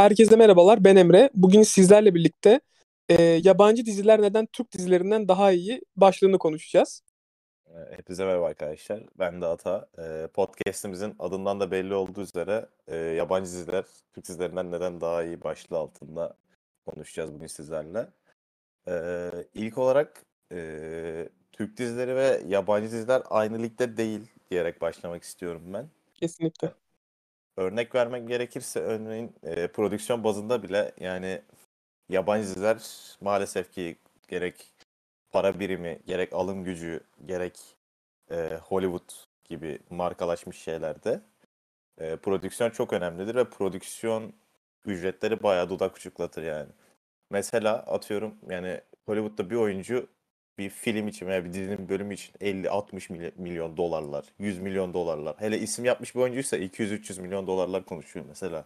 Herkese merhabalar, ben Emre. Bugün sizlerle birlikte e, yabancı diziler neden Türk dizilerinden daha iyi başlığını konuşacağız. Ee, Hepinize merhaba arkadaşlar. Ben de Ata. Ee, Podcast'imizin adından da belli olduğu üzere e, yabancı diziler Türk dizilerinden neden daha iyi başlığı altında konuşacağız bugün sizlerle. Ee, İlk olarak e, Türk dizileri ve yabancı diziler aynı ligde değil diyerek başlamak istiyorum ben. Kesinlikle. Örnek vermek gerekirse örneğin e, prodüksiyon bazında bile yani yabancı diziler maalesef ki gerek para birimi, gerek alım gücü, gerek e, Hollywood gibi markalaşmış şeylerde e, prodüksiyon çok önemlidir ve prodüksiyon ücretleri bayağı dudak uçuklatır yani. Mesela atıyorum yani Hollywood'da bir oyuncu bir film için veya bir dizinin bölümü için 50-60 milyon dolarlar, 100 milyon dolarlar. Hele isim yapmış bir oyuncuysa 200-300 milyon dolarlar konuşuyor mesela.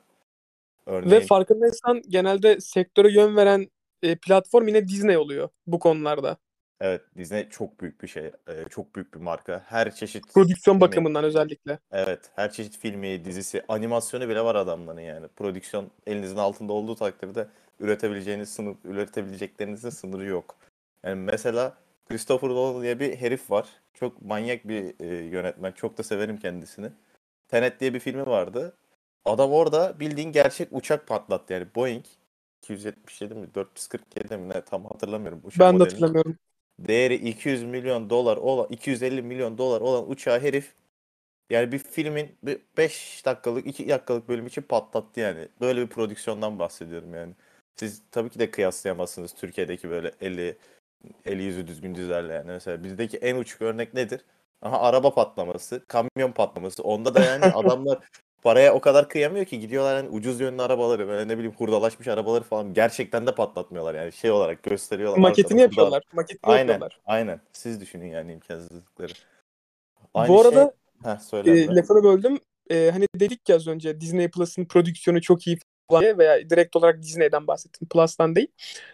Örneğin... Ve farkındaysan genelde sektöre yön veren e, platform yine Disney oluyor bu konularda. Evet Disney çok büyük bir şey. E, çok büyük bir marka. Her çeşit prodüksiyon filmi, bakımından özellikle. Evet, her çeşit filmi, dizisi, animasyonu bile var adamların yani. Prodüksiyon elinizin altında olduğu takdirde üretebileceğiniz sınır, üretebileceklerinizin sınırı yok. Yani mesela Christopher Nolan diye bir herif var. Çok manyak bir e, yönetmen. Çok da severim kendisini. Tenet diye bir filmi vardı. Adam orada bildiğin gerçek uçak patlattı yani Boeing 277 mi 447 mi ne tam hatırlamıyorum. Uçak ben de hatırlamıyorum. Değeri 200 milyon dolar olan 250 milyon dolar olan uçağı herif yani bir filmin 5 dakikalık 2 dakikalık bölüm için patlattı yani. Böyle bir prodüksiyondan bahsediyorum yani. Siz tabii ki de kıyaslayamazsınız Türkiye'deki böyle 50 eli yüzü düzgün dizilerle yani. Mesela bizdeki en uçuk örnek nedir? Aha araba patlaması, kamyon patlaması. Onda da yani adamlar paraya o kadar kıyamıyor ki gidiyorlar yani ucuz yönlü arabaları böyle ne bileyim hurdalaşmış arabaları falan gerçekten de patlatmıyorlar yani şey olarak gösteriyorlar. Maketini yapıyorlar. Maketini aynen, yapıyorlar. Aynen. Siz düşünün yani imkansızlıkları. Aynı Bu arada şey... Heh, e, lafını böldüm. E, hani dedik ya az önce Disney Plus'ın prodüksiyonu çok iyi veya direkt olarak Disney'den bahsettim. Plus'tan değil.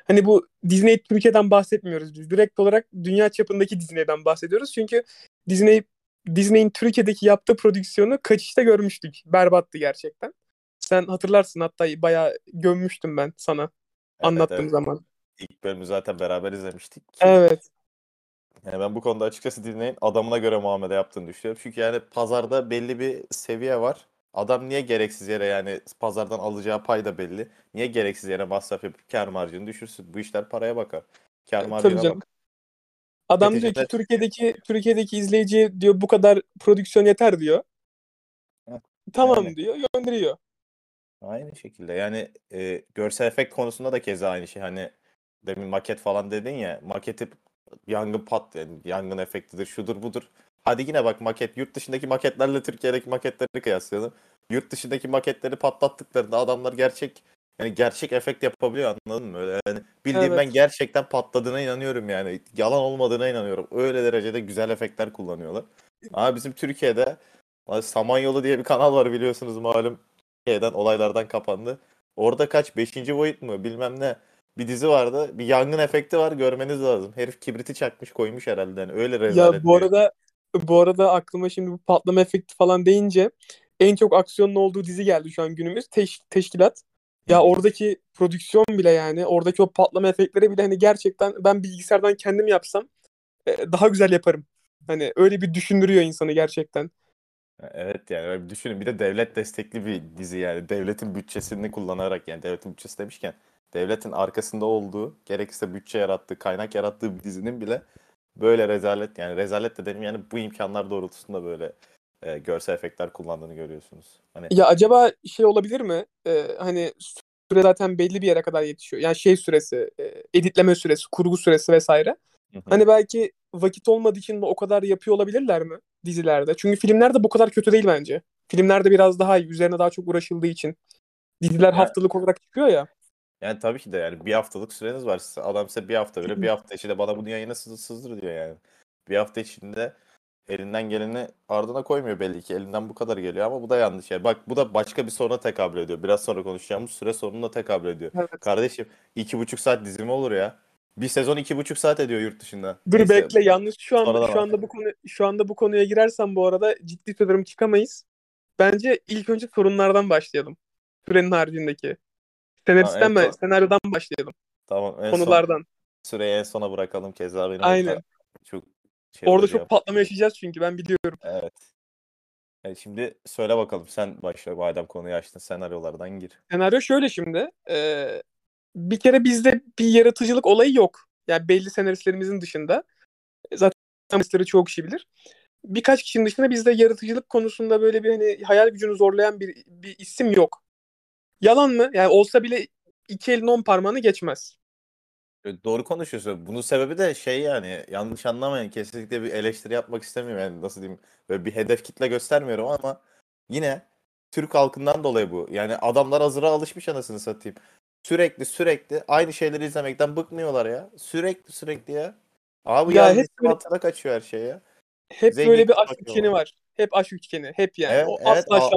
Hani bu Disney Türkiye'den bahsetmiyoruz biz. Direkt olarak dünya çapındaki Disney'den bahsediyoruz. Çünkü Disney Disney'in Türkiye'deki yaptığı prodüksiyonu kaçışta görmüştük. Berbattı gerçekten. Sen hatırlarsın hatta bayağı gömmüştüm ben sana evet, anlattığım evet. zaman. İlk bölümü zaten beraber izlemiştik. Evet. Yani ben bu konuda açıkçası Disney'in adamına göre muamele yaptığını düşünüyorum. Çünkü yani pazarda belli bir seviye var. Adam niye gereksiz yere yani pazardan alacağı pay da belli. Niye gereksiz yere masraf yapıp kar marjını düşürsün? Bu işler paraya bakar. Kar marjına bak. Adam Neticede... diyor ki Türkiye'deki Türkiye'deki izleyici diyor bu kadar prodüksiyon yeter diyor. Tamam yani. diyor, gönderiyor. Aynı şekilde. Yani e, görsel efekt konusunda da keza aynı şey. Hani demin maket falan dedin ya. Maketi yangın pat yani yangın efektidir, şudur budur. Hadi yine bak maket yurt dışındaki maketlerle Türkiye'deki maketleri kıyaslayalım. Yurt dışındaki maketleri patlattıklarında adamlar gerçek yani gerçek efekt yapabiliyor anladın mı? Öyle yani bildiğim evet. ben gerçekten patladığına inanıyorum yani. Yalan olmadığına inanıyorum. Öyle derecede güzel efektler kullanıyorlar. Ama bizim Türkiye'de Samanyolu diye bir kanal var biliyorsunuz malum. Türkiye'den olaylardan kapandı. Orada kaç? Beşinci boyut mu? Bilmem ne. Bir dizi vardı. Bir yangın efekti var. Görmeniz lazım. Herif kibriti çakmış koymuş herhalde. Yani öyle rezalet. Ya bu arada bu arada aklıma şimdi bu patlama efekti falan deyince en çok aksiyonun olduğu dizi geldi şu an günümüz. Teş, teşkilat. Ya oradaki prodüksiyon bile yani oradaki o patlama efektleri bile hani gerçekten ben bilgisayardan kendim yapsam e, daha güzel yaparım. Hani öyle bir düşündürüyor insanı gerçekten. Evet yani öyle bir düşünün. Bir de devlet destekli bir dizi yani. Devletin bütçesini kullanarak yani devletin bütçesi demişken devletin arkasında olduğu gerekirse bütçe yarattığı, kaynak yarattığı bir dizinin bile böyle rezalet yani rezalet de dedim yani bu imkanlar doğrultusunda böyle e, görsel efektler kullandığını görüyorsunuz. Hani Ya acaba şey olabilir mi? Ee, hani süre zaten belli bir yere kadar yetişiyor. Yani şey süresi, e, editleme süresi, kurgu süresi vesaire. Hani belki vakit olmadığı için de o kadar yapıyor olabilirler mi dizilerde? Çünkü filmlerde bu kadar kötü değil bence. Filmlerde biraz daha iyi, üzerine daha çok uğraşıldığı için. Diziler yani, haftalık olarak çıkıyor ya. Yani tabii ki de yani bir haftalık süreniz var. Adam size bir hafta böyle bir hafta içinde bana bunu yayına sızdır diyor yani. Bir hafta içinde elinden geleni ardına koymuyor belli ki. Elinden bu kadar geliyor ama bu da yanlış. Yani bak bu da başka bir soruna tekabül ediyor. Biraz sonra konuşacağımız süre sorununa tekabül ediyor. Evet. Kardeşim iki buçuk saat dizi mi olur ya? Bir sezon iki buçuk saat ediyor yurt dışında. Dur Neyse, bekle yanlış şu anda şu anda bu konu şu anda bu konuya girersem bu arada ciddi söylüyorum çıkamayız. Bence ilk önce sorunlardan başlayalım. Sürenin haricindeki. Senaristten mi? Senaryodan başlayalım. Tamam. En Konulardan. Son, süreyi en sona bırakalım. Keza benim Aynen. Çok şey Orada çok patlama yaşayacağız çünkü ben biliyorum. Evet. Evet, şimdi söyle bakalım sen başla madem konuyu açtın senaryolardan gir. Senaryo şöyle şimdi. E, bir kere bizde bir yaratıcılık olayı yok. Yani belli senaristlerimizin dışında. Zaten senaristleri çok kişi bilir. Birkaç kişinin dışında bizde yaratıcılık konusunda böyle bir hani hayal gücünü zorlayan bir, bir isim yok. Yalan mı? Yani olsa bile iki elin on parmağını geçmez. Doğru konuşuyorsun. Bunun sebebi de şey yani yanlış anlamayın kesinlikle bir eleştiri yapmak istemiyorum yani nasıl diyeyim böyle bir hedef kitle göstermiyorum ama yine Türk halkından dolayı bu. Yani adamlar hazıra alışmış anasını satayım. Sürekli sürekli aynı şeyleri izlemekten bıkmıyorlar ya. Sürekli sürekli ya. Abi ya, ya hep böyle, kaçıyor her şey ya. Hep Zengin böyle bir aşk üçgeni var. Hep aşk üçgeni. Hep yani. Evet, o evet, asla al,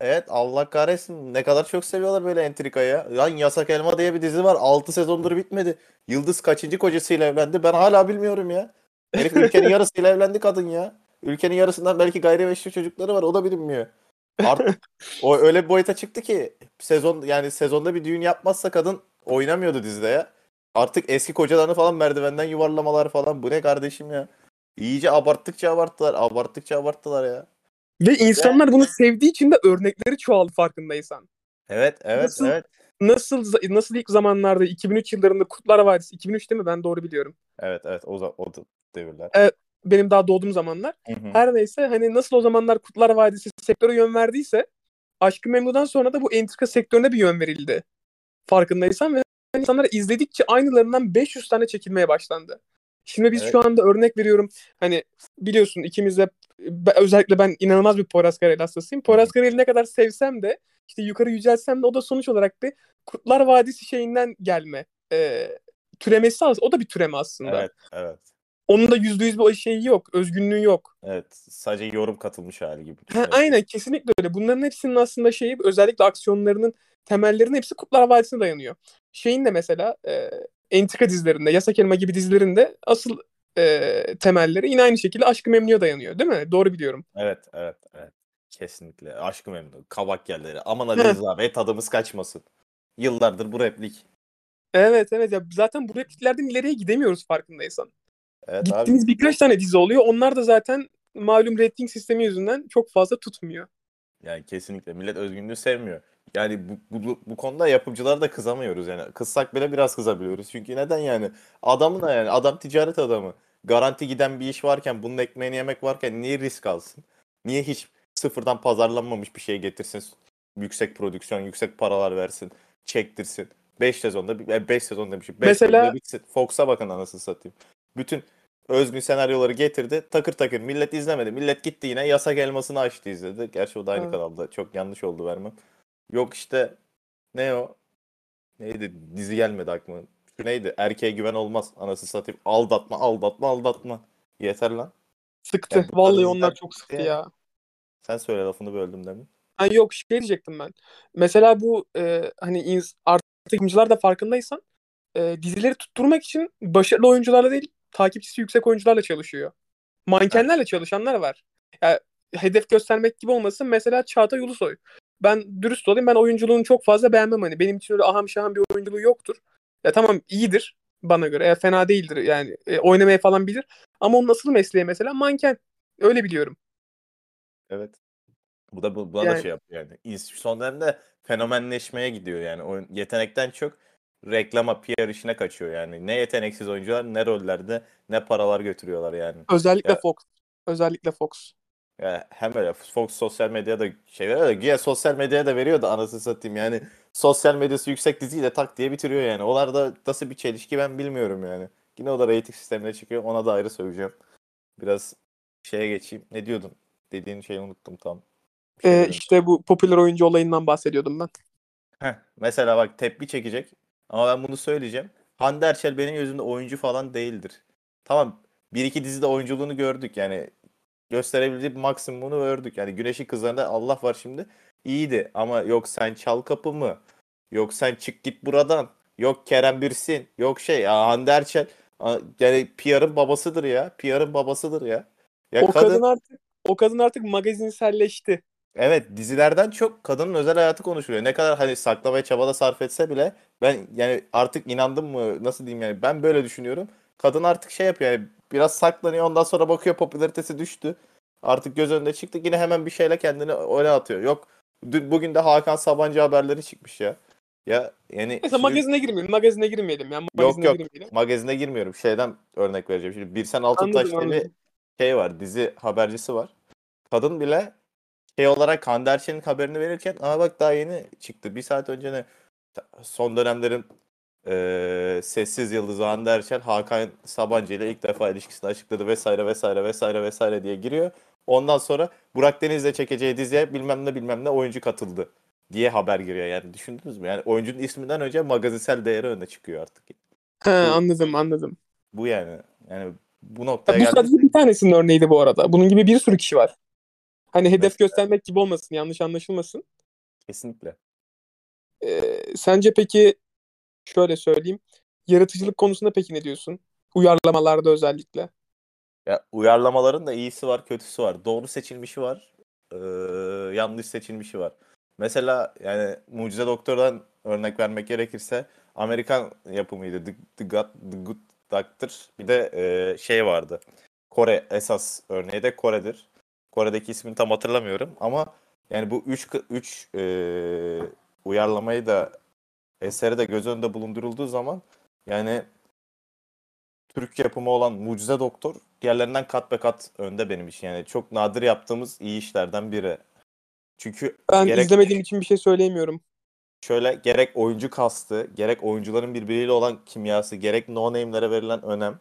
Evet Allah kahretsin. Ne kadar çok seviyorlar böyle entrikayı. Lan Yasak Elma diye bir dizi var. 6 sezondur bitmedi. Yıldız kaçıncı kocasıyla evlendi? Ben hala bilmiyorum ya. Herif ülkenin yarısıyla evlendi kadın ya. Ülkenin yarısından belki gayrimeşru çocukları var. O da bilinmiyor. Artık o öyle bir boyuta çıktı ki sezon yani sezonda bir düğün yapmazsa kadın oynamıyordu dizide ya. Artık eski kocalarını falan merdivenden yuvarlamalar falan. Bu ne kardeşim ya? İyice abarttıkça abarttılar. Abarttıkça abarttılar ya. Ve insanlar bunu sevdiği için de örnekleri çoğaldı farkındaysan. Evet, evet, nasıl, evet. Nasıl nasıl ilk zamanlarda 2003 yıllarında Kurtlar Vadisi 2003 değil mi? Ben doğru biliyorum. Evet, evet. O o devirler. Evet, benim daha doğduğum zamanlar. Hı hı. Her neyse hani nasıl o zamanlar Kurtlar Vadisi sektöre yön verdiyse Aşkı Memnu'dan sonra da bu entrika sektörüne bir yön verildi. Farkındaysan ve insanlar izledikçe aynılarından 500 tane çekilmeye başlandı. Şimdi biz evet. şu anda örnek veriyorum. Hani biliyorsun ikimiz de özellikle ben inanılmaz bir Poyraz Karayel hastasıyım. Poyraz Karayel'i ne kadar sevsem de işte yukarı yücelsem de o da sonuç olarak bir Kurtlar Vadisi şeyinden gelme. E, türemesi az. O da bir türeme aslında. Evet, evet. Onun da yüzde yüz bir şeyi yok. Özgünlüğü yok. Evet. Sadece yorum katılmış hali gibi. Ha, aynen kesinlikle öyle. Bunların hepsinin aslında şeyi özellikle aksiyonlarının temellerinin hepsi Kurtlar Vadisi'ne dayanıyor. Şeyin de mesela e, entrika dizilerinde, Yasak Elma gibi dizilerinde asıl e, temelleri yine aynı şekilde Aşkı Memnu'ya dayanıyor değil mi? Doğru biliyorum. Evet, evet, evet. Kesinlikle. Aşkı Memnu, Kavak yerleri. Aman Ali Rıza Bey tadımız kaçmasın. Yıllardır bu replik. Evet, evet. Ya zaten bu repliklerden ileriye gidemiyoruz farkındaysan. Evet, Gittiğimiz abi. birkaç tane dizi oluyor. Onlar da zaten malum rating sistemi yüzünden çok fazla tutmuyor. Yani kesinlikle. Millet özgünlüğü sevmiyor. Yani bu, bu, bu konuda yapımcılara da kızamıyoruz yani. Kızsak bile biraz kızabiliyoruz. Çünkü neden yani? Adamın da yani adam ticaret adamı. Garanti giden bir iş varken bunun ekmeğini yemek varken niye risk alsın? Niye hiç sıfırdan pazarlanmamış bir şey getirsin? Yüksek prodüksiyon, yüksek paralar versin, çektirsin. 5 sezonda, 5 sezon demişim. 5 Mesela bitsin. Fox'a bakın anasını satayım. Bütün özgün senaryoları getirdi. Takır takır millet izlemedi. Millet gitti yine yasak elmasını açtı izledi. Gerçi o da aynı evet. kanalda. Çok yanlış oldu vermem. Yok işte ne o? Neydi? Dizi gelmedi aklıma. Şu neydi? Erkeğe güven olmaz. Anası satayım. Aldatma, aldatma, aldatma. Yeter lan. Sıktı. Yani, Vallahi onlar çok sıktı ya. ya. Sen söyle lafını böldüm demin. Ha, yok şey diyecektim ben. Mesela bu e, hani artık oyuncular da farkındaysan e, dizileri tutturmak için başarılı oyuncularla değil takipçisi yüksek oyuncularla çalışıyor. Mankenlerle çalışanlar var. Yani hedef göstermek gibi olmasın. Mesela Çağatay Ulusoy ben dürüst olayım ben oyunculuğunu çok fazla beğenmem hani. Benim için öyle aham şaham bir oyunculuğu yoktur. Ya tamam iyidir bana göre. Ya fena değildir yani. E, oynamaya falan bilir. Ama onun asıl mesleği mesela manken. Öyle biliyorum. Evet. Bu da bu, buna yani, da şey yapıyor yani. Son dönemde fenomenleşmeye gidiyor yani. O yetenekten çok reklama, PR işine kaçıyor yani. Ne yeteneksiz oyuncular ne rollerde ne paralar götürüyorlar yani. Özellikle ya, Fox. Özellikle Fox. Ya hem öyle Fox sosyal medyada şey veriyor da güya sosyal medyaya da veriyor da anasını satayım yani sosyal medyası yüksek diziyi de tak diye bitiriyor yani. Onlar da nasıl bir çelişki ben bilmiyorum yani. Yine o da rating sistemine çıkıyor. Ona da ayrı söyleyeceğim. Biraz şeye geçeyim. Ne diyordun? Dediğin şeyi unuttum tam. Şey ee, işte bu popüler oyuncu olayından bahsediyordum ben. Heh, mesela bak tepki çekecek. Ama ben bunu söyleyeceğim. Hande Erçel benim gözümde oyuncu falan değildir. Tamam bir iki dizide oyunculuğunu gördük yani gösterebildiği maksimumunu ördük. Yani Güneş'in kızlarında Allah var şimdi iyiydi ama yok sen çal kapı mı? Yok sen çık git buradan. Yok Kerem Bürsin. Yok şey ya Hande Erçel. Yani PR'ın babasıdır ya. PR'ın babasıdır ya. ya o kadın, kadın artık o kadın artık magazinselleşti. Evet dizilerden çok kadının özel hayatı konuşuluyor. Ne kadar hani saklamaya çabada sarf etse bile ben yani artık inandım mı nasıl diyeyim yani ben böyle düşünüyorum. Kadın artık şey yapıyor yani biraz saklanıyor ondan sonra bakıyor popülaritesi düştü. Artık göz önünde çıktı yine hemen bir şeyle kendini öne atıyor. Yok dün, bugün de Hakan Sabancı haberleri çıkmış ya. Ya yani Mesela şimdi... magazine girmeyelim. Magazine girmeyelim. Yani magazine yok yok girmeyelim. magazine girmiyorum. Şeyden örnek vereceğim. Şimdi Birsen Altuntaş diye bir şey var. Dizi habercisi var. Kadın bile şey olarak Hande Erçel'in haberini verirken ama bak daha yeni çıktı. Bir saat önce ne son dönemlerin e, sessiz yıldızı Hande Erçel Hakan Sabancı ile ilk defa ilişkisini açıkladı vesaire vesaire vesaire vesaire diye giriyor. Ondan sonra Burak Deniz'le çekeceği diziye bilmem ne bilmem ne oyuncu katıldı diye haber giriyor yani düşündünüz mü? Yani oyuncunun isminden önce magazinsel değeri önüne çıkıyor artık. He, anladım anladım. Bu yani. Yani bu noktaya ya, Bu sadece bir tanesinin örneğiydi bu arada. Bunun gibi bir sürü kişi var. Hani hedef Mesela... göstermek gibi olmasın, yanlış anlaşılmasın. Kesinlikle. Ee, sence peki şöyle söyleyeyim. Yaratıcılık konusunda peki ne diyorsun? Uyarlamalarda özellikle. Ya uyarlamaların da iyisi var, kötüsü var. Doğru seçilmişi var, ee, yanlış seçilmişi var. Mesela yani Mucize Doktor'dan örnek vermek gerekirse Amerikan yapımıydı. The, The, God, The Good Doctor. Bir de e, şey vardı. Kore esas örneği de Kore'dir. Kore'deki ismini tam hatırlamıyorum ama yani bu 3 3 e, uyarlamayı da eseri de göz önünde bulundurulduğu zaman yani Türk yapımı olan Mucize Doktor diğerlerinden kat be kat önde benim için. Yani çok nadir yaptığımız iyi işlerden biri. Çünkü ben gerek, izlemediğim için bir şey söyleyemiyorum. Şöyle gerek oyuncu kastı, gerek oyuncuların birbiriyle olan kimyası, gerek no name'lere verilen önem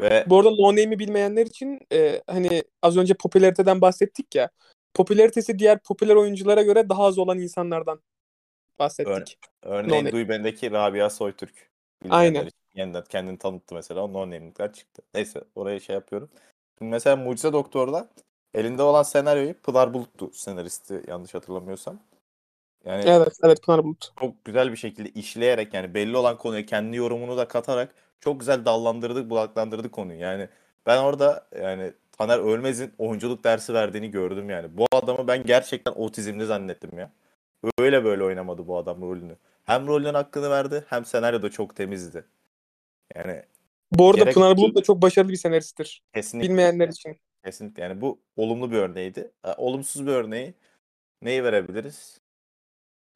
ve Bu arada no name'i bilmeyenler için e, hani az önce popülariteden bahsettik ya. Popülaritesi diğer popüler oyunculara göre daha az olan insanlardan bahsettik. Ör, örneğin no Duy Ben'deki Rabia Soytürk. Aynen. Yeniden kendini tanıttı mesela. O no name'likler çıktı. Neyse oraya şey yapıyorum. Şimdi mesela Mucize Doktor'da elinde olan senaryoyu Pınar Bulut'tu senaristi yanlış hatırlamıyorsam. Yani evet, evet Pınar Bulut. Çok güzel bir şekilde işleyerek yani belli olan konuya kendi yorumunu da katarak çok güzel dallandırdık, budaklandırdı konuyu. Yani ben orada yani Taner Ölmez'in oyunculuk dersi verdiğini gördüm yani. Bu adamı ben gerçekten otizmli zannettim ya. Öyle böyle oynamadı bu adam rolünü. Hem rolün hakkını verdi hem senaryo da çok temizdi. Yani bu arada gerek... Pınar Bulut da çok başarılı bir senaristtir. Kesinlikle. Bilmeyenler için. Kesinlikle yani bu olumlu bir örneğiydi. Olumsuz bir örneği neyi verebiliriz?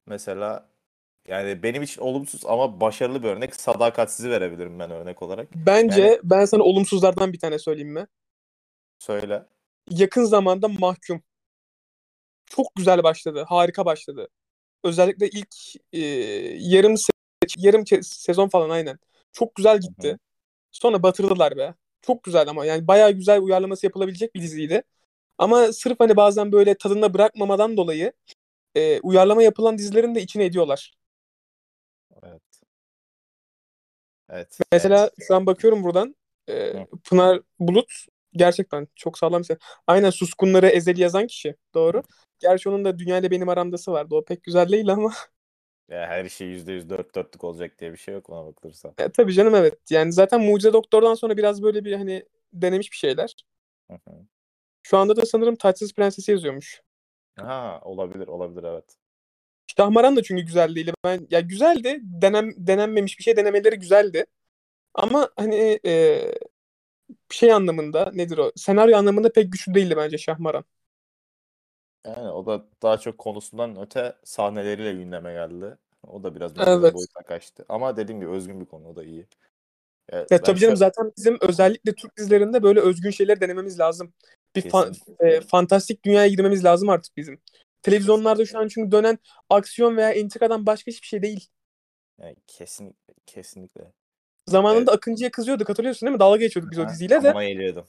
Mesela yani benim için olumsuz ama başarılı bir örnek sadakatsizi verebilirim ben örnek olarak. Bence yani, ben sana olumsuzlardan bir tane söyleyeyim mi? Söyle. Yakın zamanda mahkum. Çok güzel başladı. Harika başladı. Özellikle ilk e, yarım se- yarım sezon falan aynen. Çok güzel gitti. Sonra batırdılar be. Çok güzel ama yani bayağı güzel uyarlaması yapılabilecek bir diziydi. Ama sırf hani bazen böyle tadında bırakmamadan dolayı e, uyarlama yapılan dizilerin de içine ediyorlar. Evet. Evet. Mesela evet. şu an bakıyorum buradan. E, Pınar Bulut gerçekten çok sağlam bir Aynen Suskunları Ezeli yazan kişi. Doğru. Gerçi onun da Dünya ile benim aramdası vardı. O pek güzel değil ama. Ya her şey %100 dört dörtlük olacak diye bir şey yok ona bakılırsa. E, tabii canım evet. Yani zaten Mucize Doktor'dan sonra biraz böyle bir hani denemiş bir şeyler. Hı hı. Şu anda da sanırım Taçsız Prensesi yazıyormuş. Ha olabilir olabilir evet. Şahmaran da çünkü güzel değil. Ben ya güzeldi. Denem denenmemiş bir şey denemeleri güzeldi. Ama hani e, şey anlamında nedir o? Senaryo anlamında pek güçlü değildi bence Şahmaran. Yani o da daha çok konusundan öte sahneleriyle gündeme geldi. O da biraz evet. boyuta kaçtı. Ama dediğim gibi özgün bir konu o da iyi. Ya, ya tabii canım şu... zaten bizim özellikle Türk dizilerinde böyle özgün şeyler denememiz lazım. Bir fa- e, fantastik dünyaya girmemiz lazım artık bizim. Televizyonlarda şu an çünkü dönen aksiyon veya entrikadan başka hiçbir şey değil. Yani kesin kesinlikle. Zamanında evet. Akıncı'ya kızıyorduk hatırlıyorsun değil mi? Dalga geçiyorduk biz o diziyle de. Ama eğliyordum.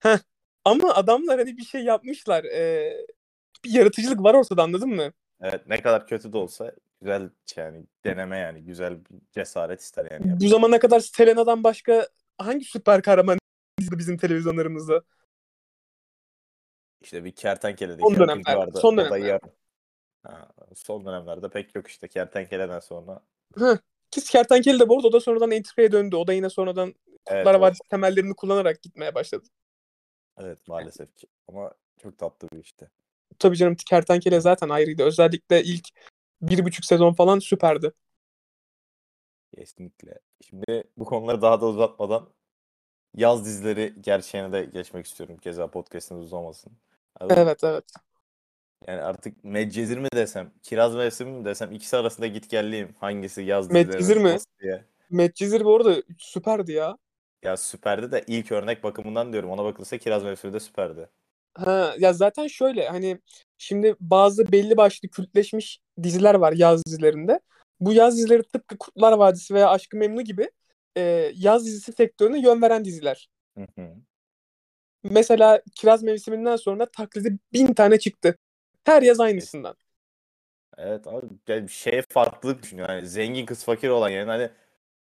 Heh. Ama adamlar hani bir şey yapmışlar. Ee, bir yaratıcılık var ortada anladın mı? Evet ne kadar kötü de olsa güzel yani deneme yani güzel bir cesaret ister yani. Bu zamana kadar Selena'dan başka hangi süper kahraman bizim televizyonlarımızda? İşte bir kertenkeledeki son dönemler, vardı. Son dönemler. Ha, son dönemlerde pek yok işte kertenkeleden sonra. Hı. Ki kertenkele de bu arada o da sonradan entrikaya döndü. O da yine sonradan evet, Kurtlar Vadisi temellerini kullanarak gitmeye başladı. Evet maalesef ki. Ama çok tatlı bir işte. tabii canım Kertenkele zaten ayrıydı. Özellikle ilk bir buçuk sezon falan süperdi. Kesinlikle. Şimdi bu konuları daha da uzatmadan yaz dizileri gerçeğine de geçmek istiyorum. Keza podcast'ımız uzamasın. Evet evet. Yani artık Medcezir mi desem, Kiraz Mevsimi mi desem ikisi arasında git gelliyim. Hangisi yaz Medcezir mi? Diye. Medcezir bu arada süperdi ya. Ya süperdi de ilk örnek bakımından diyorum. Ona bakılırsa Kiraz Mevsimi de süperdi. Ha, ya zaten şöyle hani şimdi bazı belli başlı kültleşmiş diziler var yaz dizilerinde. Bu yaz dizileri tıpkı Kurtlar Vadisi veya Aşkı Memnu gibi e, yaz dizisi sektörüne yön veren diziler. Hı hı. Mesela Kiraz Mevsiminden sonra taklidi bin tane çıktı. Her yaz aynısından. Evet abi yani şeye farklılık düşünüyor. Yani zengin kız fakir olan yani hani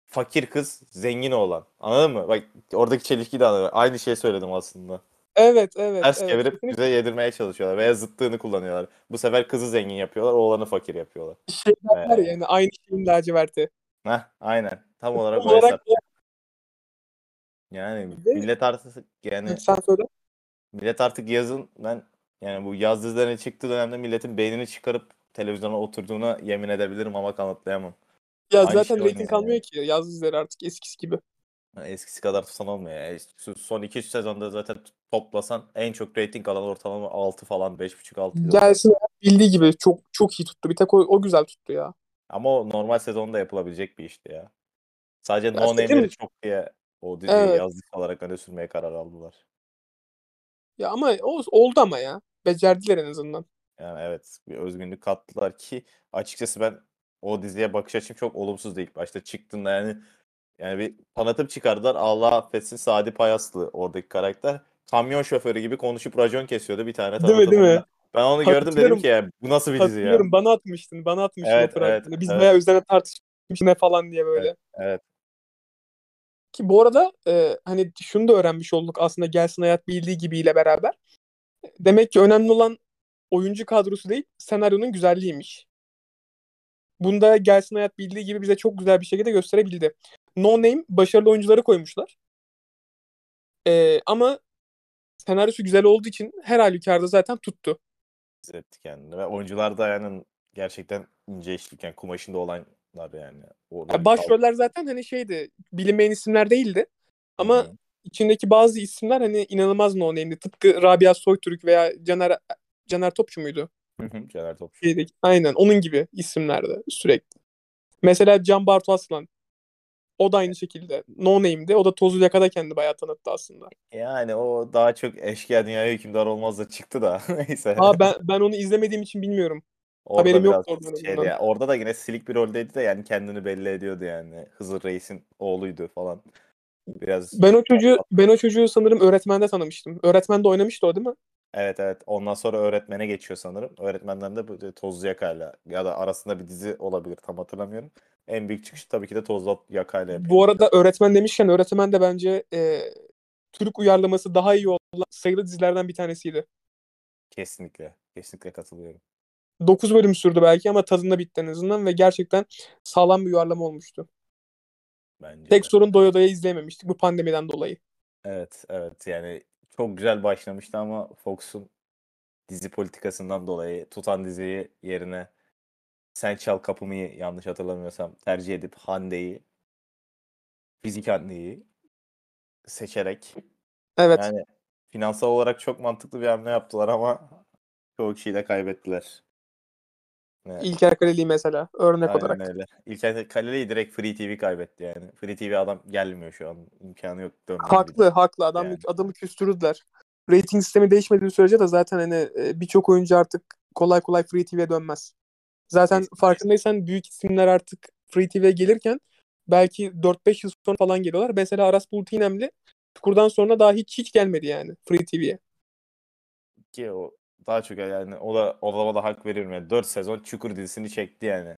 fakir kız zengin olan. Anladın mı? Bak oradaki çelişki de anladın. Aynı şey söyledim aslında. Evet evet. Ters evet. çevirip bize yedirmeye çalışıyorlar veya zıttığını kullanıyorlar. Bu sefer kızı zengin yapıyorlar, oğlanı fakir yapıyorlar. Şey var ee... yani aynı şeyin laciverti. Heh, aynen. Tam olarak o hesap. Yani millet artık yani. Millet artık yazın ben yani bu yaz dizilerine çıktığı dönemde milletin beynini çıkarıp televizyona oturduğuna yemin edebilirim ama kanıtlayamam. Ya Aynı zaten şey rating kalmıyor yani. ki yaz dizileri artık eskisi gibi. eskisi kadar tutan olmuyor. Yani son 2-3 sezonda zaten toplasan en çok rating alan ortalama 6 falan 5.5 6. Gelsin bildiği gibi çok çok iyi tuttu. Bir tek o, o güzel tuttu ya. Ama o normal sezonda yapılabilecek bir işti ya. Sadece no name'leri çok diye o diziyi evet. yazdık olarak öne sürmeye karar aldılar. Ya ama o, oldu ama ya. Becerdiler en azından. Yani evet bir özgünlük kattılar ki açıkçası ben o diziye bakış açım çok olumsuzdu ilk başta çıktığında yani yani bir tanıtım çıkardılar. Allah affetsin Sadi Payaslı oradaki karakter. Kamyon şoförü gibi konuşup racon kesiyordu bir tane Değil mi değil mi? Ben onu gördüm dedim ki ya bu nasıl bir dizi ya? Bana atmıştın. Bana atmıştın evet, o evet, Biz evet. bayağı üzerine tartışmış ne falan diye böyle. Evet, evet. Ki bu arada e, hani şunu da öğrenmiş olduk aslında Gelsin Hayat bildiği gibiyle beraber. Demek ki önemli olan oyuncu kadrosu değil senaryonun güzelliğiymiş. Bunda Gelsin Hayat bildiği gibi bize çok güzel bir şekilde gösterebildi. No Name başarılı oyuncuları koymuşlar. E, ama senaryosu güzel olduğu için her halükarda zaten tuttu. Hissetti kendini. Ve oyuncular da yani gerçekten ince işlik yani kumaşında olanlar yani. Ya başroller zaten hani şeydi bilinmeyen isimler değildi. Ama Hı-hı. İçindeki bazı isimler hani inanılmaz no name'di. Tıpkı Rabia Soytürk veya Caner Caner Topçu muydu? Caner Topçu. Şeydeki, aynen onun gibi isimlerdi sürekli. Mesela Can Bartu Aslan o da aynı şekilde. No Name'di. O da Tozu Yaka'da kendi bayağı tanıttı aslında. Yani o daha çok eşkıya dünyaya hükümdar olmaz da çıktı da. Neyse. Aa ben, ben onu izlemediğim için bilmiyorum. Orada Haberim yok orada. Ya, orada da yine silik bir roldeydi de yani kendini belli ediyordu yani. Hızır Reis'in oğluydu falan. Biraz Ben o çocuğu ben o çocuğu sanırım öğretmende tanımıştım. Öğretmende oynamıştı o değil mi? Evet evet. Ondan sonra öğretmene geçiyor sanırım. Öğretmenden de bu Tozlu Yaka'yla ya da arasında bir dizi olabilir tam hatırlamıyorum. En büyük çıkışı tabii ki de Tozlu Yaka'yla yapıyor. Bu arada öğretmen demişken öğretmen de bence e, Türk uyarlaması daha iyi olan sayılı dizilerden bir tanesiydi. Kesinlikle. Kesinlikle katılıyorum. 9 bölüm sürdü belki ama tadında bitti en azından ve gerçekten sağlam bir uyarlama olmuştu. Bence Tek de. sorun doya doya izleyememiştik bu pandemiden dolayı. Evet, evet. Yani çok güzel başlamıştı ama Fox'un dizi politikasından dolayı tutan diziyi yerine Sen Çal Kapımı yanlış hatırlamıyorsam tercih edip Hande'yi Fizik Hande'yi seçerek evet. yani finansal olarak çok mantıklı bir hamle yaptılar ama çoğu kişiyle kaybettiler. Evet. İlker Kaleli mesela örnek Aynen olarak. öyle. İlker Kaleli'yi direkt Free TV kaybetti yani. Free TV adam gelmiyor şu an. İmkanı yok. Haklı, bile. haklı. Adam yani. adamı küstürdüler. Rating sistemi değişmediği sürece de zaten hani e, birçok oyuncu artık kolay kolay Free TV'ye dönmez. Zaten Kesinlikle. farkındaysan büyük isimler artık Free TV'ye gelirken belki 4-5 yıl sonra falan geliyorlar. Mesela Aras Bulut İynemli Çukur'dan sonra daha hiç hiç gelmedi yani Free TV'ye. Ki o daha çok yani o da o da hak veriyorum yani. 4 sezon Çukur dizisini çekti yani.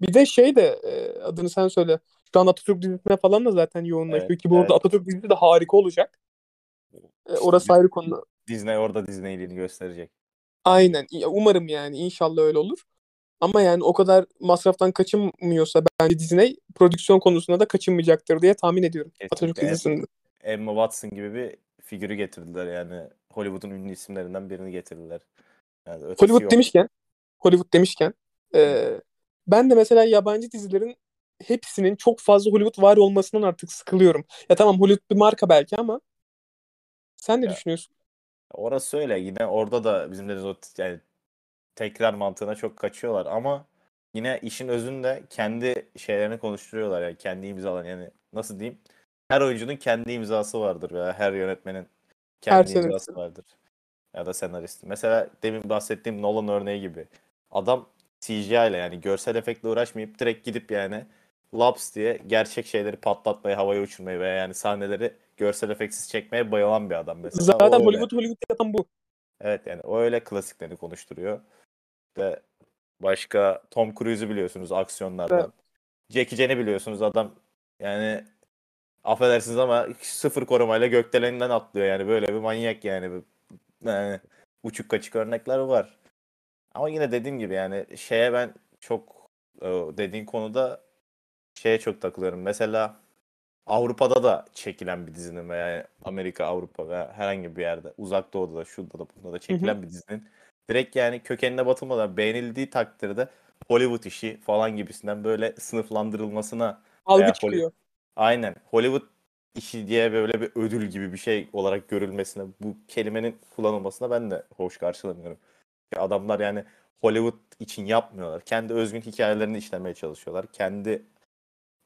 Bir de şey de e, adını sen söyle. Şu an Atatürk dizisine falan da zaten yoğunlaşıyor evet, ki bu evet. arada Atatürk dizisi de harika olacak. E, orası ayrı konu. Disney orada Disney'liğini gösterecek. Aynen. Umarım yani inşallah öyle olur. Ama yani o kadar masraftan kaçınmıyorsa bence Disney prodüksiyon konusunda da kaçınmayacaktır diye tahmin ediyorum. Kesinlikle. Atatürk dizisinde. Emma Watson gibi bir figürü getirdiler yani. Hollywood'un ünlü isimlerinden birini getirdiler. Yani Hollywood yok. demişken Hollywood demişken e, ben de mesela yabancı dizilerin hepsinin çok fazla Hollywood var olmasından artık sıkılıyorum. Ya tamam Hollywood bir marka belki ama sen ne Ya. düşünüyorsun? Orası öyle. Yine orada da bizim dediğimiz o t- yani tekrar mantığına çok kaçıyorlar ama yine işin özünde kendi şeylerini konuşturuyorlar yani kendi imzalarını yani nasıl diyeyim? Her oyuncunun kendi imzası vardır veya her yönetmenin kendi imzası vardır. Ya da senarist. Mesela demin bahsettiğim Nolan örneği gibi. Adam CGI ile yani görsel efektle uğraşmayıp direkt gidip yani laps diye gerçek şeyleri patlatmayı, havaya uçurmayı veya yani sahneleri görsel efektsiz çekmeye bayılan bir adam mesela. Zaten öyle. Hollywood Hollywood yapan bu. Evet yani o öyle klasiklerini konuşturuyor. Ve başka Tom Cruise'u biliyorsunuz aksiyonlardan. Evet. Jackie Chan'i biliyorsunuz adam yani affedersiniz ama sıfır korumayla gökdeleninden atlıyor yani böyle bir manyak yani. yani uçuk kaçık örnekler var. Ama yine dediğim gibi yani şeye ben çok e, dediğin konuda şeye çok takılıyorum. Mesela Avrupa'da da çekilen bir dizinin veya Amerika, Avrupa veya herhangi bir yerde uzak doğuda da şurada da bunda da çekilen bir dizinin direkt yani kökenine batılmadan beğenildiği takdirde Hollywood işi falan gibisinden böyle sınıflandırılmasına Algı çıkıyor. Aynen Hollywood işi diye böyle bir ödül gibi bir şey olarak görülmesine bu kelimenin kullanılmasına ben de hoş karşılamıyorum. Adamlar yani Hollywood için yapmıyorlar. Kendi özgün hikayelerini işlemeye çalışıyorlar. Kendi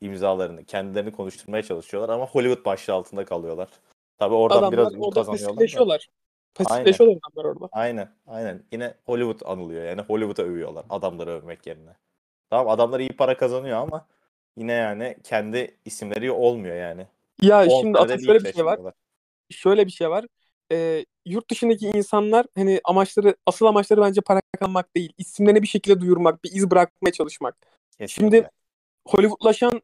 imzalarını, kendilerini konuşturmaya çalışıyorlar ama Hollywood başlığı altında kalıyorlar. Tabii oradan Adamlar biraz orada kazanıyorlar. pasifleşiyorlar. Pasifleşiyorlar adamlar orada. Aynen, aynen. Yine Hollywood anılıyor. Yani Hollywood'a övüyorlar adamları övmek yerine. Tamam adamlar iyi para kazanıyor ama yine yani kendi isimleri olmuyor yani. Ya O şimdi senede Atatürk şöyle bir şey var. Şöyle bir şey var. Ee, yurt dışındaki insanlar hani amaçları asıl amaçları bence para kazanmak değil. İsimlerini bir şekilde duyurmak, bir iz bırakmaya çalışmak. Kesinlikle. Şimdi Hollywoodlaşan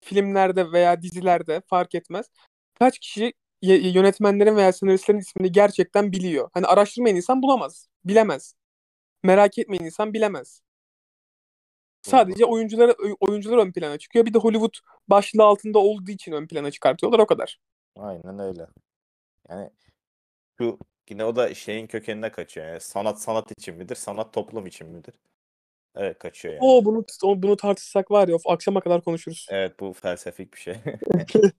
filmlerde veya dizilerde fark etmez. Kaç kişi yönetmenlerin veya senaristlerin ismini gerçekten biliyor. Hani araştırmayan insan bulamaz, bilemez. Merak etmeyen insan bilemez. Sadece oyuncular oyuncular ön plana çıkıyor. Bir de Hollywood başlığı altında olduğu için ön plana çıkartıyorlar o kadar. Aynen öyle. Yani şu yine o da şeyin kökenine kaçıyor. Yani sanat sanat için midir? Sanat toplum için midir? Evet kaçıyor yani. Oo bunu bunu tartışsak var ya of, akşama kadar konuşuruz. Evet bu felsefik bir şey.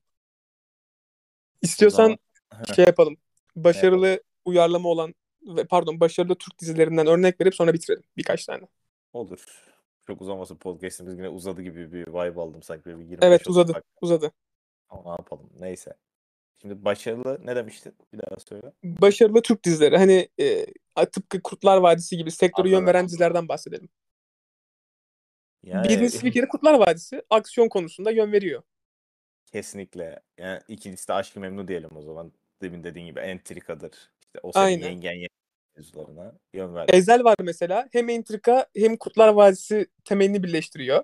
İstiyorsan zaman- şey yapalım. Başarılı uyarlama olan ve pardon başarılı Türk dizilerinden örnek verip sonra bitirelim birkaç tane. Olur. Çok uzamasın podcast'imiz yine uzadı gibi bir vibe aldım sanki. Bir 25 Evet uzadı. dakika. Uzadı. Ama ne yapalım neyse. Şimdi başarılı ne demiştin? Bir daha söyle. Başarılı Türk dizileri. Hani e, tıpkı Kurtlar Vadisi gibi sektöre yön veren dizilerden bahsedelim. Yani Birincisi bir kere Kurtlar Vadisi aksiyon konusunda yön veriyor. kesinlikle. Yani ikincisi de Aşk-ı Memnu diyelim o zaman. Demin dediğin gibi entrikadır. İşte o senin Aynen. yengen yengen mevzularına yön ver. Ezel var mesela. Hem entrika hem Kurtlar Vadisi temelini birleştiriyor.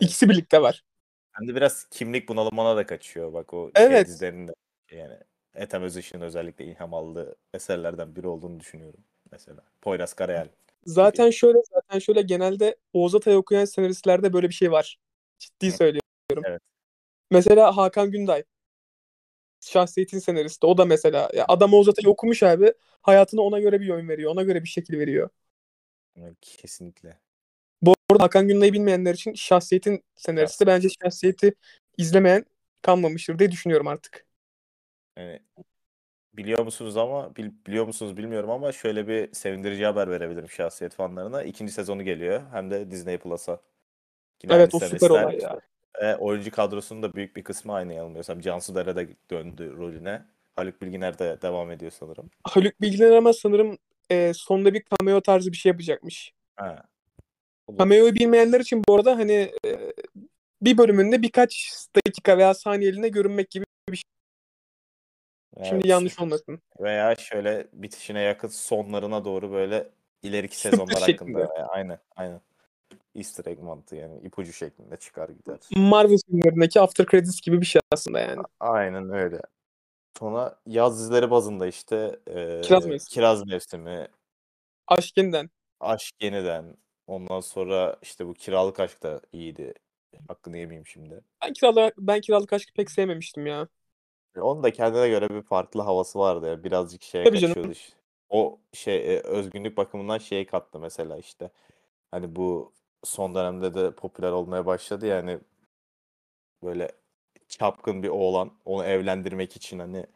İkisi birlikte var. Hem de biraz kimlik bunalımına da kaçıyor. Bak o şey Evet. dizilerinde yani Ethem Özışık'ın özellikle ilham aldığı eserlerden biri olduğunu düşünüyorum mesela. Poyraz Karayel. Zaten şöyle zaten şöyle genelde Oğuz Atay okuyan senaristlerde böyle bir şey var. Ciddi söylüyorum. Evet. Mesela Hakan Günday. Şahsiyetin senaristi. O da mesela ya adam Oğuz Atay'ı okumuş abi. Hayatına ona göre bir yön veriyor. Ona göre bir şekil veriyor. Evet, Kesinlikle. Bu arada Hakan Günday'ı bilmeyenler için şahsiyetin senaristi. Bence şahsiyeti izlemeyen kalmamıştır diye düşünüyorum artık. Yani biliyor musunuz ama bil- biliyor musunuz bilmiyorum ama şöyle bir sevindirici haber verebilirim şahsiyet fanlarına. İkinci sezonu geliyor hem de Disney Plus'a. Yine Evet o süper olay ya. E, oyuncu kadrosunun da büyük bir kısmı aynı yanılmıyorsam. Cansu Dere de döndü rolüne. Haluk Bilginer de devam ediyor sanırım. Haluk Bilginer ama sanırım e, sonda bir cameo tarzı bir şey yapacakmış. Ha. Olur. Cameo'yu bilmeyenler için bu arada hani e, bir bölümünde birkaç dakika veya saniyeliğine görünmek gibi Evet. şimdi yanlış olmasın. Veya şöyle bitişine yakın sonlarına doğru böyle ileriki sezonlar şeklinde. hakkında. Aynen, aynen. Easter egg mantığı yani ipucu şeklinde çıkar gider. Marvel filmlerindeki after credits gibi bir şey aslında yani. Aynen öyle. Sonra yaz dizileri bazında işte e, Kiraz Mevsimi. Kiraz Mevsimi, Aşk yeniden. Aşk Yeniden, ondan sonra işte bu Kiralık Aşk da iyiydi. Hakkını yemeyeyim şimdi. Ben kiralık, ben kiralık aşkı pek sevmemiştim ya. Onun da kendine göre bir farklı havası vardı ya. Birazcık şeye Tabii canım. kaçıyordu. işte. o şey e, özgünlük bakımından şey kattı mesela işte. Hani bu son dönemde de popüler olmaya başladı yani böyle çapkın bir oğlan onu evlendirmek için hani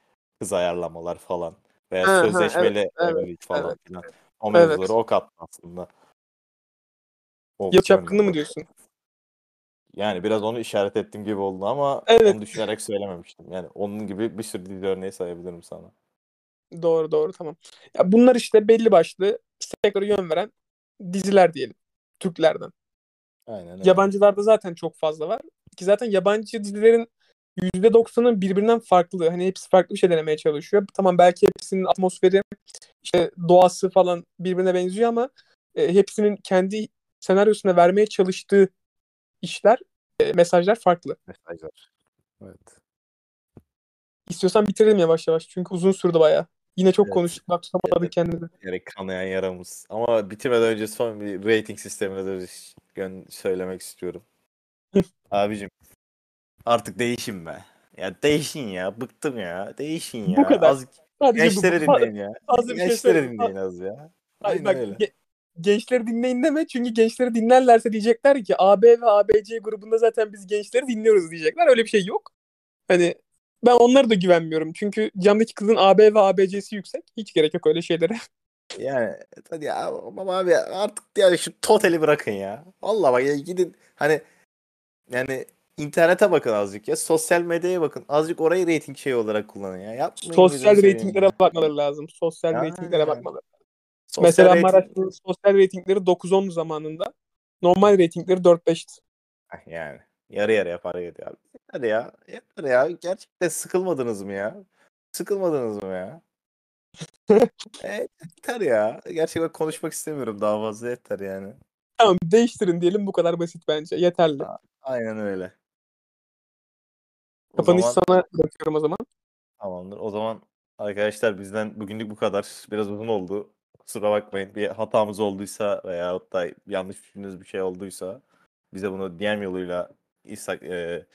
kız ayarlamalar falan veya Ha, ha, sözleşmeli evet, evet, evlilik falan evet. filan. O Evet. mevzuları o kattı aslında. O Ya çapkını yönden mı diyorsun? Yani biraz onu işaret ettiğim gibi oldu ama Evet. onu düşünerek söylememiştim. Yani onun gibi bir sürü dizi örneği sayabilirim sana. Doğru doğru tamam. Ya bunlar işte belli başlı sektöre yön veren diziler diyelim. Türklerden. Aynen öyle. Yabancılarda zaten çok fazla var. Ki zaten yabancı dizilerin %90'ı birbirinden farklı. Hani hepsi farklı bir şey denemeye çalışıyor. Tamam belki hepsinin atmosferi, işte doğası falan birbirine benziyor ama e, hepsinin kendi senaryosuna vermeye çalıştığı işler, e, mesajlar farklı. Mesajlar. Evet. İstiyorsan bitirelim yavaş yavaş. Çünkü uzun sürdü bayağı. Yine çok Evet. konuştuk. Bak tutamadık Evet. kendimizi. Yani kanayan yaramız. Ama bitirmeden önce son bir rating sistemine de söylemek istiyorum. Abicim artık değişin be. Ya değişin ya. Bıktım ya. Değişin ya. Bu kadar. Az Sadece bu. gençleri Fa- dinleyin ya. bir şey gençleri dinleyin az ya. Ay, Aynen bak, öyle. ge- gençleri dinleyin deme çünkü gençleri dinlerlerse diyecekler ki AB ve ABC grubunda zaten biz gençleri dinliyoruz diyecekler. Öyle bir şey yok. Hani ben onlara da güvenmiyorum. Çünkü camdaki kızın AB ve ABC'si yüksek. Hiç gerek yok öyle şeylere. Yani hadi ya ama abi artık yani şu totali bırakın ya. Vallahi bak ya gidin hani yani internete bakın azıcık ya. Sosyal medyaya bakın. Azıcık orayı rating şey olarak kullanın ya. Yapmayın Sosyal reytinglere ya. bakmaları lazım. Sosyal Yani. reytinglere bakmaları. Sosyal Mesela rating- Maraş'ın sosyal reytingleri 9-10 zamanında. Normal reytingleri 4-5'ti. Ah, Yani yarı yarıya para ediyor abi. Yeter ya. Yeter ya. Gerçekten sıkılmadınız mı ya? Sıkılmadınız mı ya? evet, yeter ya. Gerçekten konuşmak istemiyorum daha fazla yeter yani. Tamam değiştirin diyelim bu kadar basit bence. Yeterli. Aynen öyle. O Kapanış zaman sana bırakıyorum o zaman. tamamdır. O zaman arkadaşlar bizden bugünlük bu kadar. Biraz uzun oldu. Kusura bakmayın. Bir hatamız olduysa veya da yanlış düşündüğünüz bir şey olduysa bize bunu DM yoluyla Insta- e,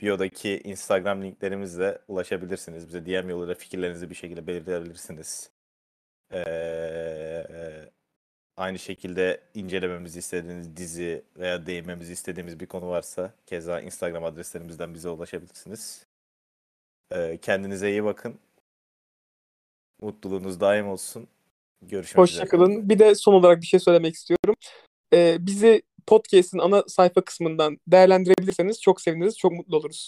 biodaki Instagram linklerimizle ulaşabilirsiniz. Bize DM yoluyla fikirlerinizi bir şekilde belirtebilirsiniz. Ee, aynı şekilde incelememizi istediğiniz dizi veya değinmemizi istediğimiz bir konu varsa keza Instagram adreslerimizden bize ulaşabilirsiniz. Ee, kendinize iyi bakın. Mutluluğunuz daim olsun. Görüşmek üzere. Hoşçakalın. Bir de son olarak bir şey söylemek istiyorum. Ee, bizi podcast'in ana sayfa kısmından değerlendirebilirseniz çok seviniriz, çok mutlu oluruz.